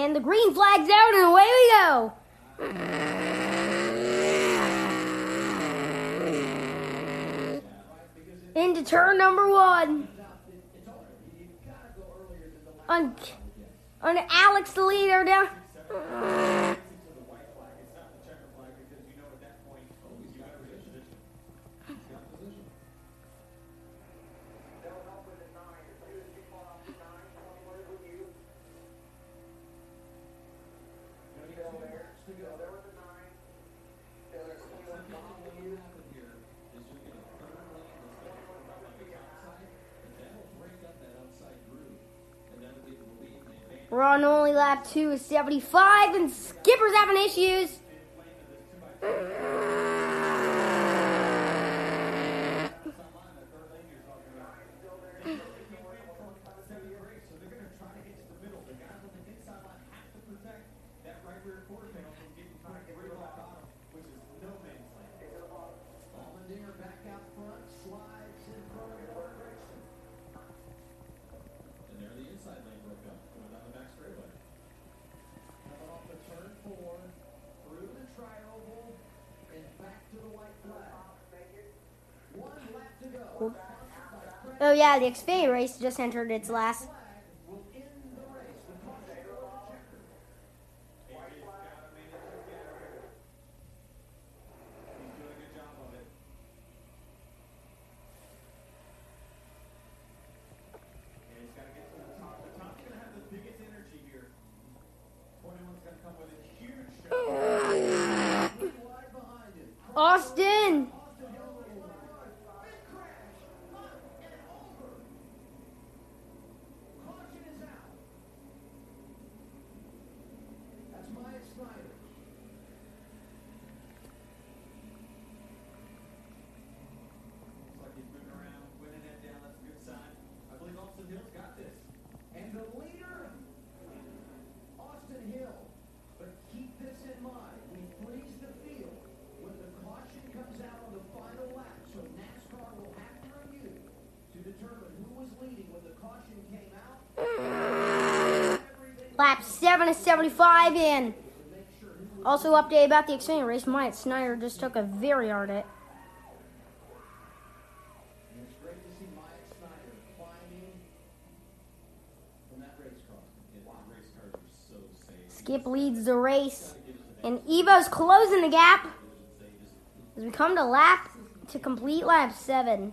And the green flag's out, and away we go. Into turn number one. On, on Alex the leader down. Two to is 75, and Skipper's having issues. Oh yeah, the Xfinity race just entered its last lap 7 and 75 in. Also, update about the Xfinity race. Myatt Snider just took a very hard hit. Skip leads the race, and Evo's closing the gap as we come to lap to complete lap seven.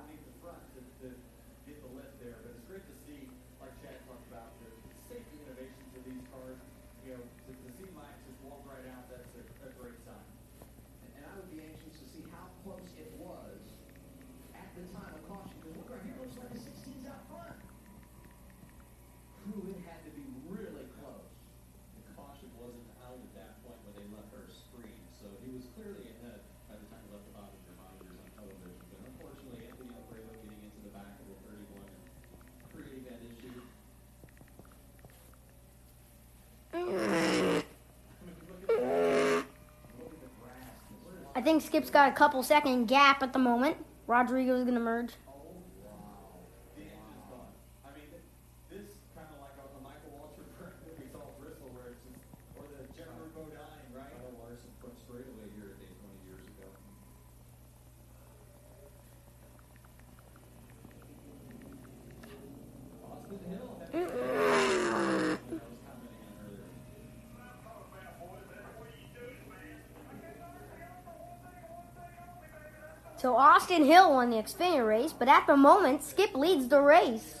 I think Skip's got a couple second gap at the moment. Rodrigo's going to merge. So Austin Hill won the Xfinity race, but at the moment, Skip leads the race.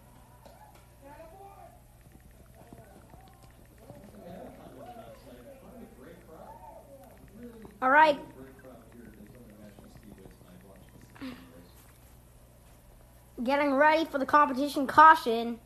All right. Getting ready for the competition. Caution.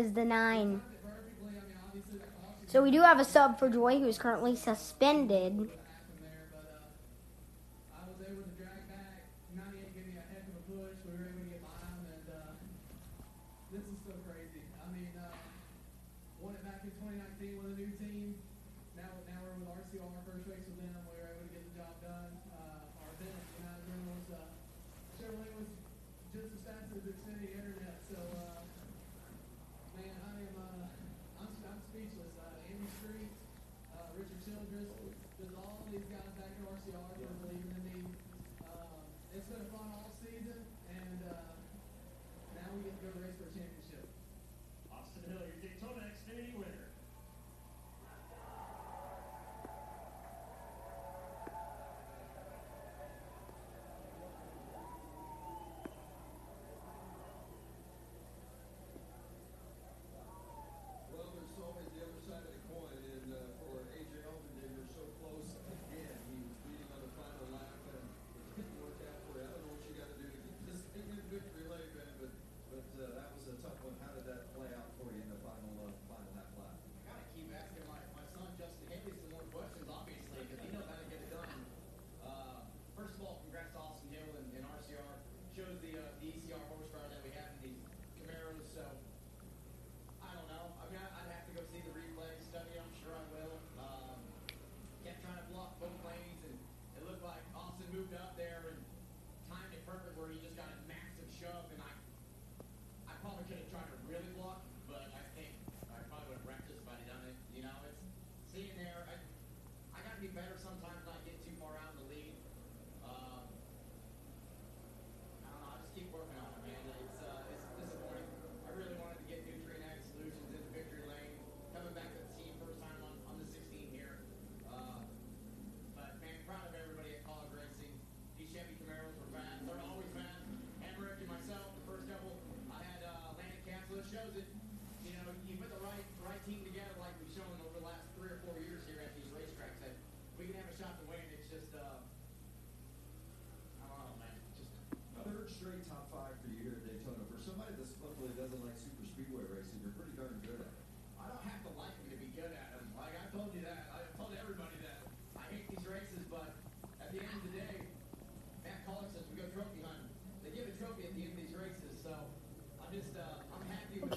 is the nine. So we do have a sub for Joy, who is currently suspended.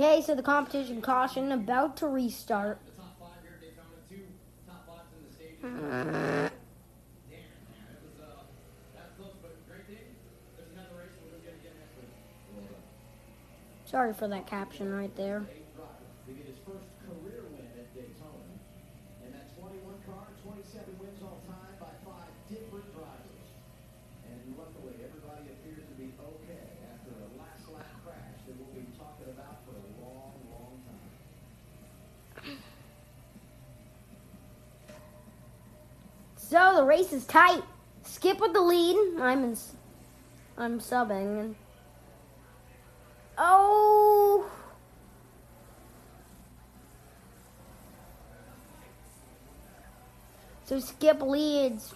Okay, so the competition caution about to restart. Uh. Sorry for that caption right there. race is tight. Skip with the lead. I'm in, I'm subbing. Oh. So Skip leads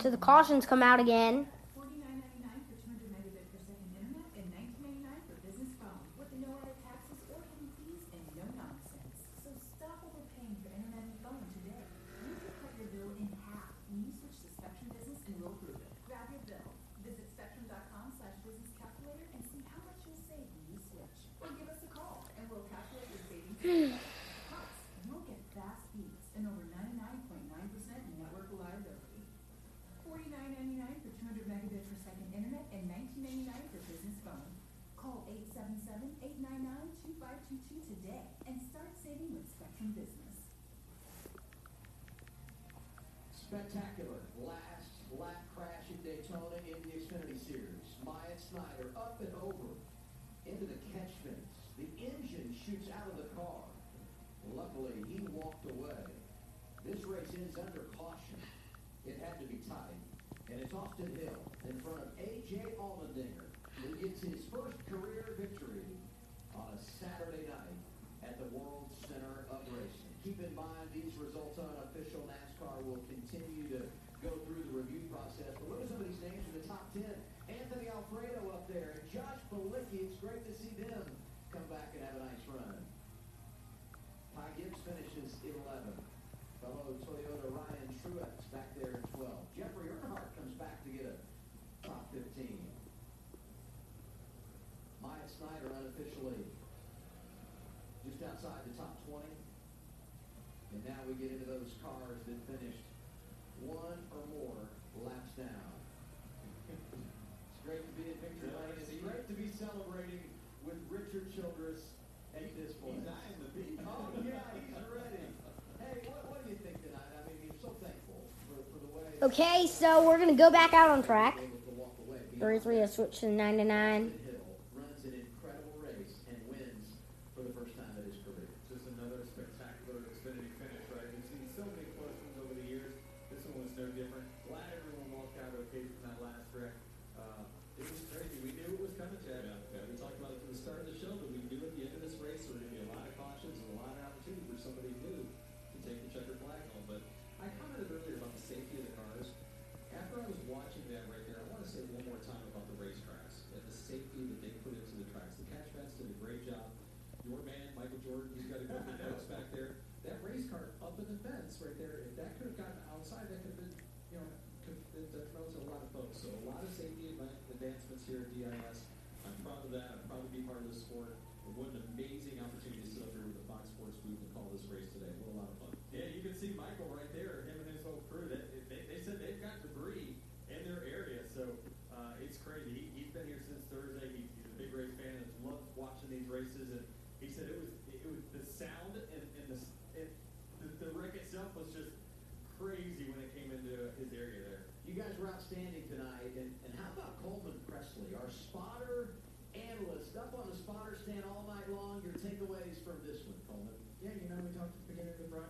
So the cautions come out again. to do. get into those cars that finished one or more laps down. it's great to be in victory lane. It's great to be celebrating with Richard Childress at he, this point. He's eyeing the beat. Oh, yeah, he's ready. Hey, what, what do you think tonight? I mean, he's so thankful for, for the way... Okay, so we're going to go back out on track. 33 has switch to 9-9 here at DIS. I'm proud of that. I'm proud to be part of this sport. What an amazing opportunity to sit up here with the Fox Sports booth and call this race today. What a lot of fun. Yeah, you can see Michael right there. Him Yeah, you know, we talked at the beginning of the broadcast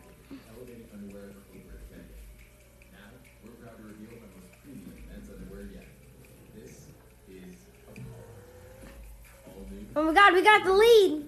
Oh my god, we got the lead.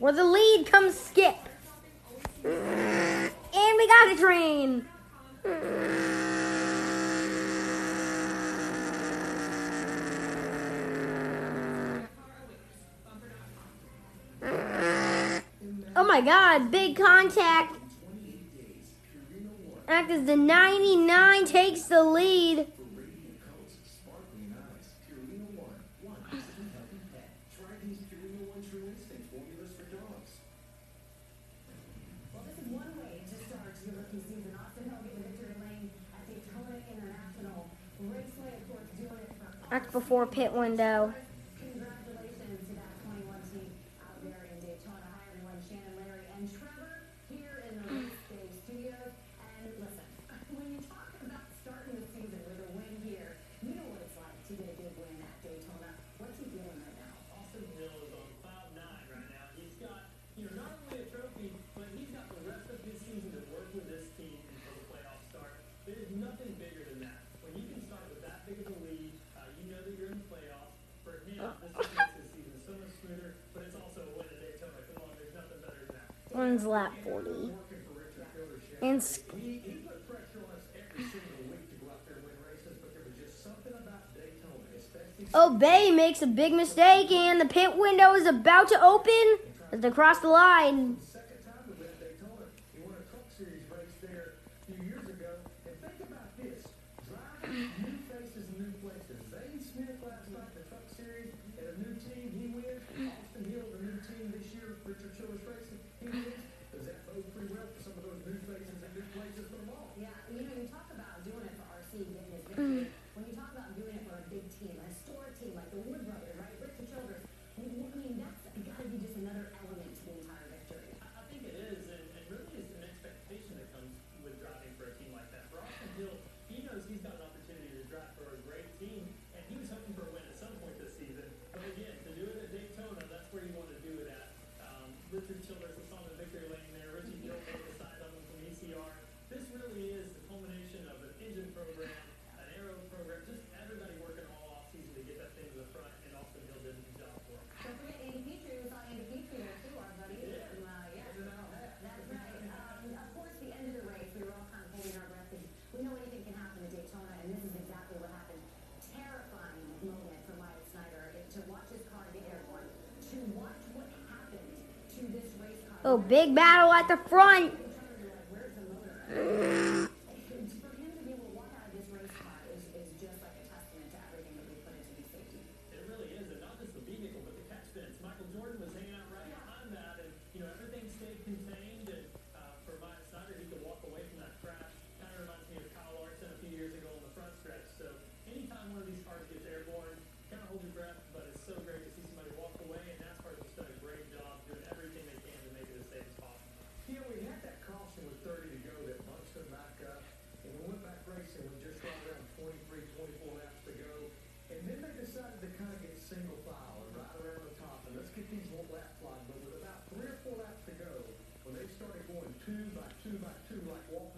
where the lead comes skip. And we got a train. Oh my god, big contact. Act as the 99 takes the lead. before pit window. lap 40. And sc- Obey oh, makes a big mistake, and the pit window is about to open as they cross the line. Oh, big battle at the front.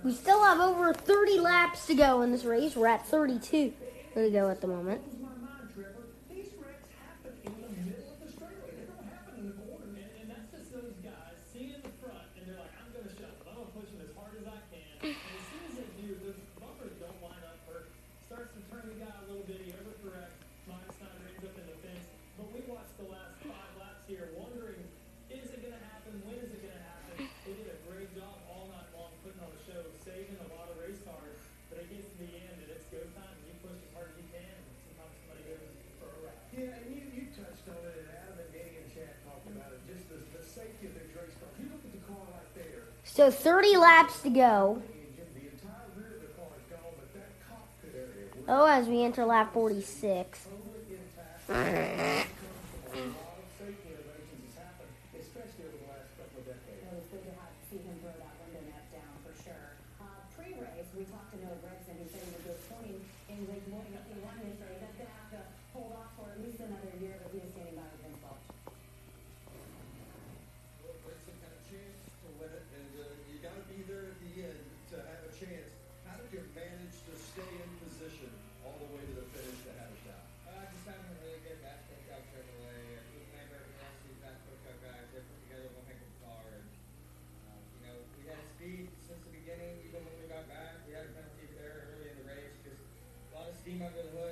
We still have over 30 laps to go in this race. We're at 32 to go at the moment. So 30 laps to go. Oh, as we enter lap 46. Mother Lord.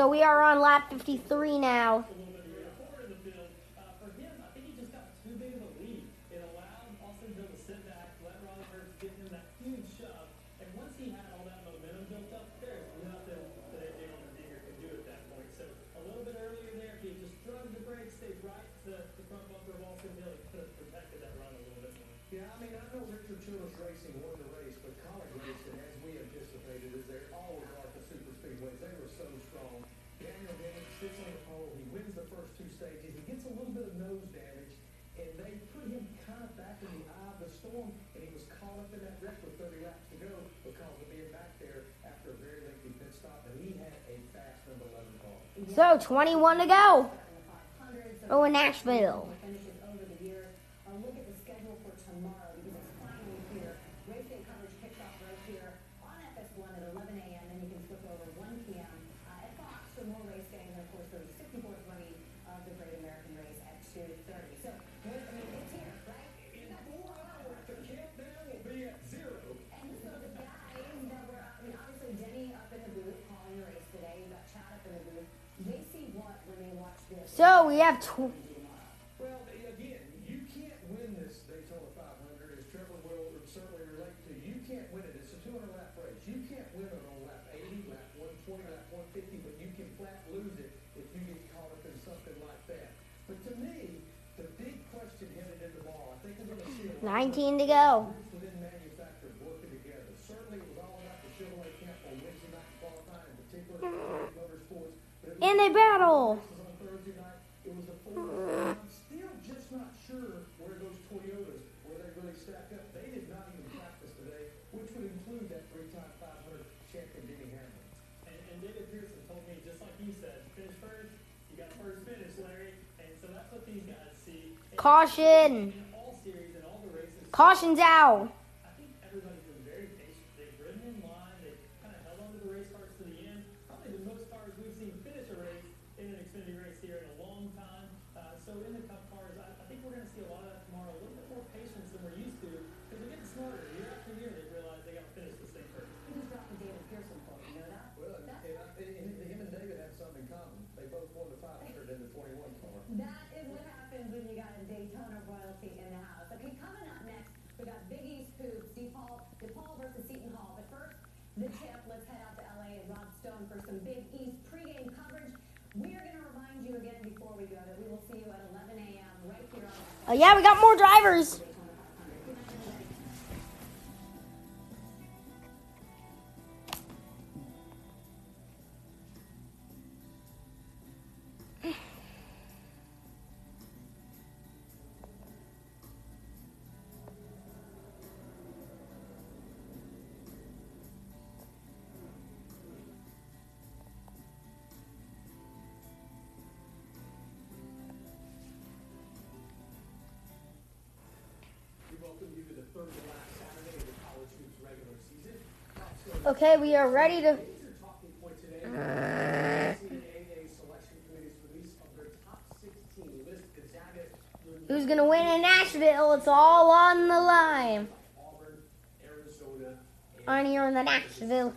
So we are on lap 53 now. So, 21 to go. Oh, in Nashville. we have. Tw- well, again, you can't win this Daytona 500, as Trevor will certainly relate to. You can't win it. It's a 200 lap race. You can't win it on lap 80, lap 120, lap 150, but you can flat lose it if you get caught up in something like that. But to me, the big question headed into ball, I think we're going to see. 19 to go. Within manufacturing working together. Certainly, it was all about the Chevrolet camp on In a battle. they stack up. They did not even practice today, which would include that three-time 500 champion Denny Hamlin. And, and David Pearson told me, just like you said, finish first, you got first finish, Larry. And so that's what these guys see. Caution! All series and all the races. Caution's out! Uh, yeah, we got more drivers. Okay, we are ready to. Who's going to win in Nashville? It's all on the line. On here in the Nashville.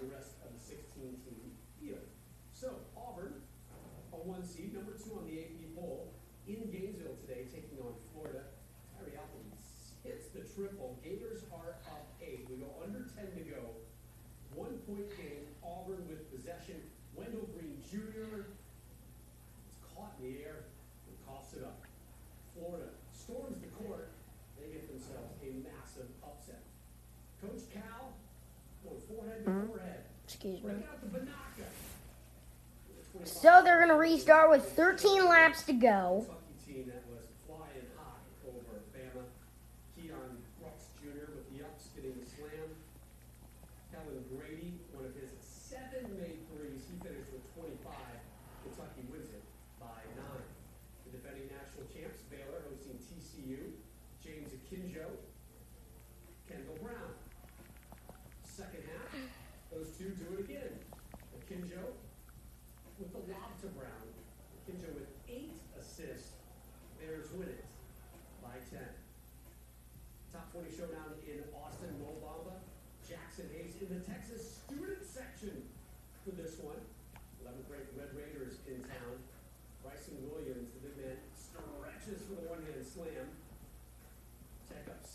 Excuse me. So they're going to restart with 13 laps to go.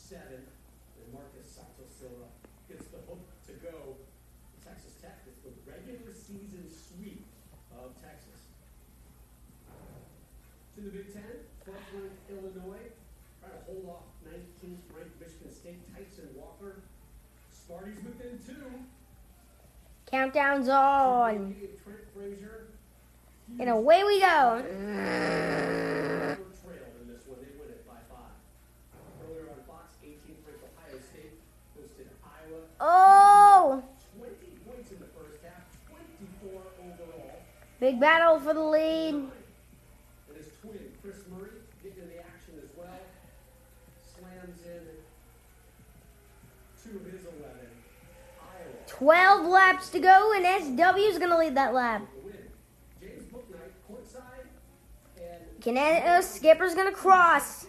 seven, Then Marcus Santos Silva gets the hook to go to Texas Tech. It's the regular season sweep of Texas. To the Big Ten, 12th ranked Illinois, try to hold off 19th ranked Michigan State, Tyson Walker. Sparty's within two. Countdown's on. And away we go. Oh! Big battle for the lead. Chris Murray, getting in the action as well. Slams in two of his 11. 12 laps to go, and SW is going to lead that lap. Can uh, Skipper's going to cross.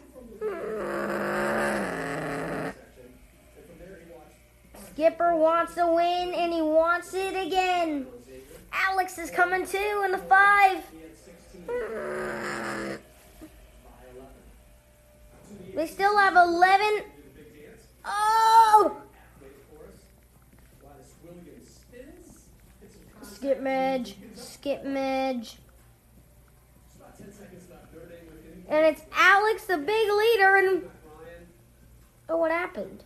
Skipper wants a win and he wants it again. Alex is coming too in the five. They still have 11. Oh! Skip Midge. Skip Midge. And it's Alex, the big leader, and. Oh, what happened?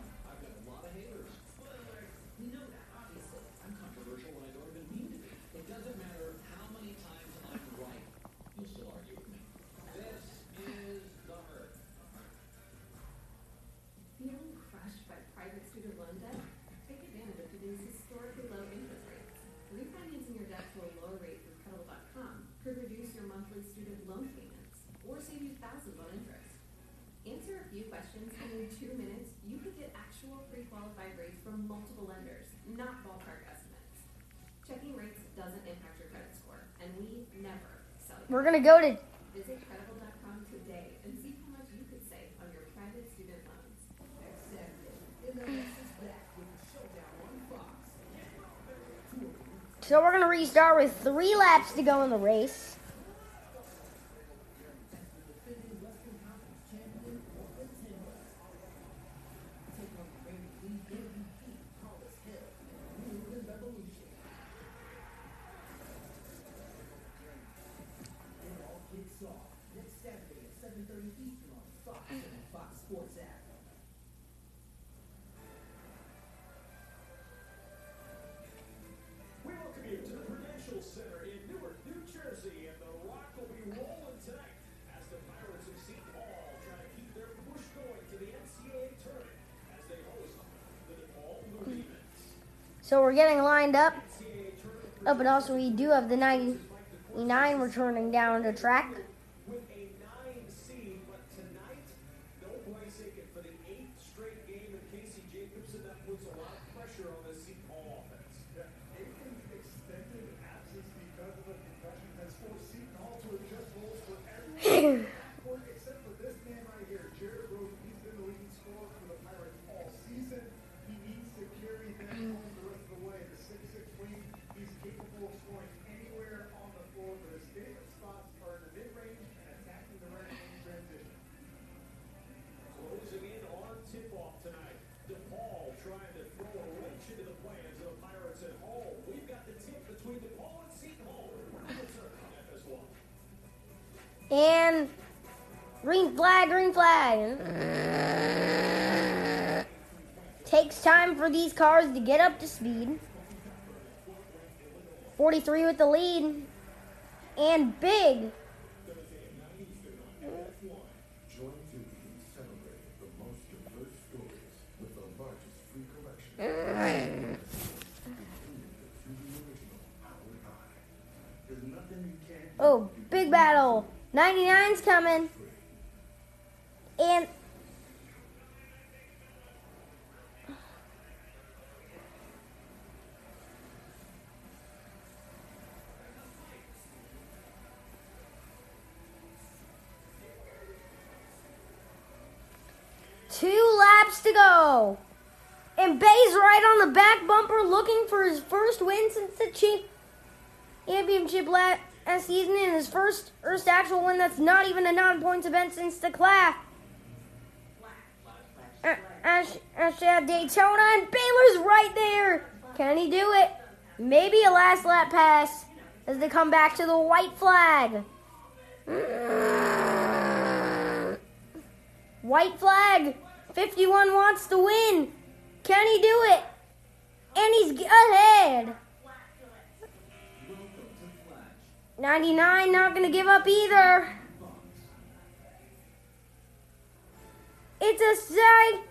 We're going to go to. Visit Credible.com today and see how much you could save on your private student loans. So we're going to restart with three laps to go in the race. So we're getting lined up. Oh, but also we do have the 99 returning down the track. flag, green flag. Takes time for these cars to get up to speed. 43 with the lead. And big. Oh, big battle. 99's coming. And two laps to go. And Bay's right on the back bumper looking for his first win since the championship last season and his first, first actual win that's not even a non points event since the class. Ash, at Daytona, and Baylor's right there. Can he do it? Maybe a last lap pass as they come back to the white flag. White flag. 51 wants to win. Can he do it? And he's ahead. 99 not going to give up either. It's a side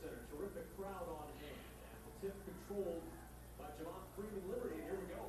Center. Terrific crowd on hand. The tip controlled by Javon Freeman Liberty. Here we go.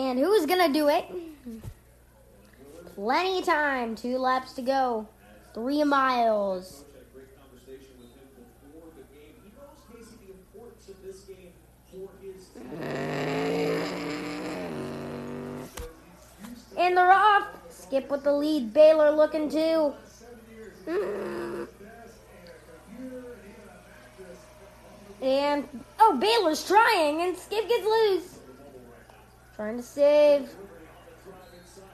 And who's gonna do it? Plenty of time. Two laps to go. Three miles. And they're off. Skip with the lead. Baylor looking too. And oh, Baylor's trying, and Skip gets loose. Trying to save.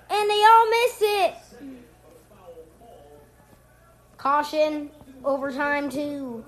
And they all miss it. Caution. Overtime, too.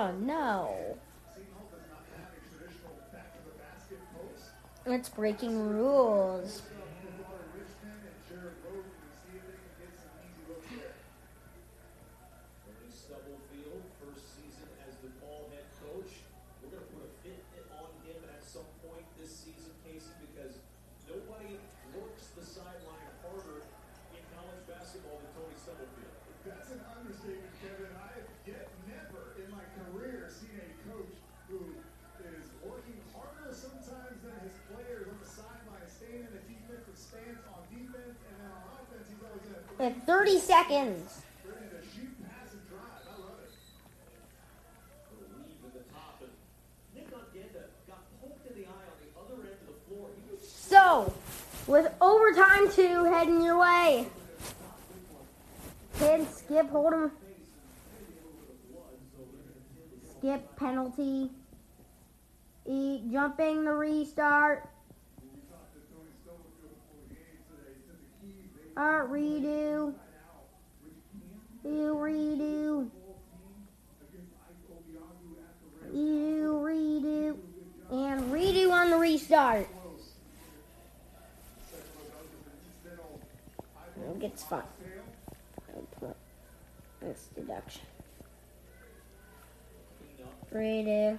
Oh no. It's breaking rules. seconds. So, with overtime two heading your way, can Skip hold him? Skip penalty. E jumping the restart. Uh, redo redo. Redo, redo. And redo on the restart. It gets fun. I put this deduction. Redo.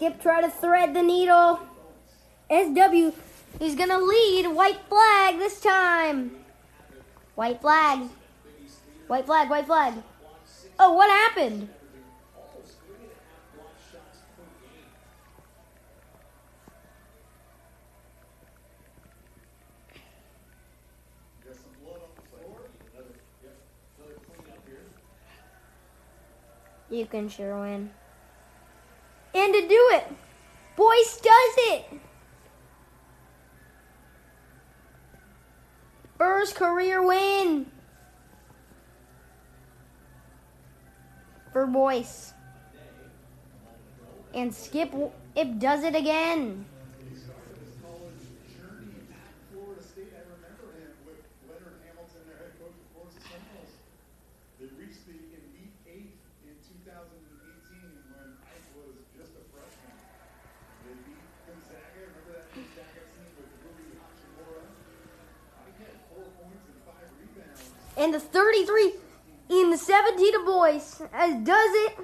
Skip try to thread the needle. SW is going to lead. White flag this time. White flag. White flag, white flag. Oh, what happened? You can sure win and to do it. Boyce does it. Burr's career win for Boyce. And Skip it does it again. and the 33 in the 17 of boys as does it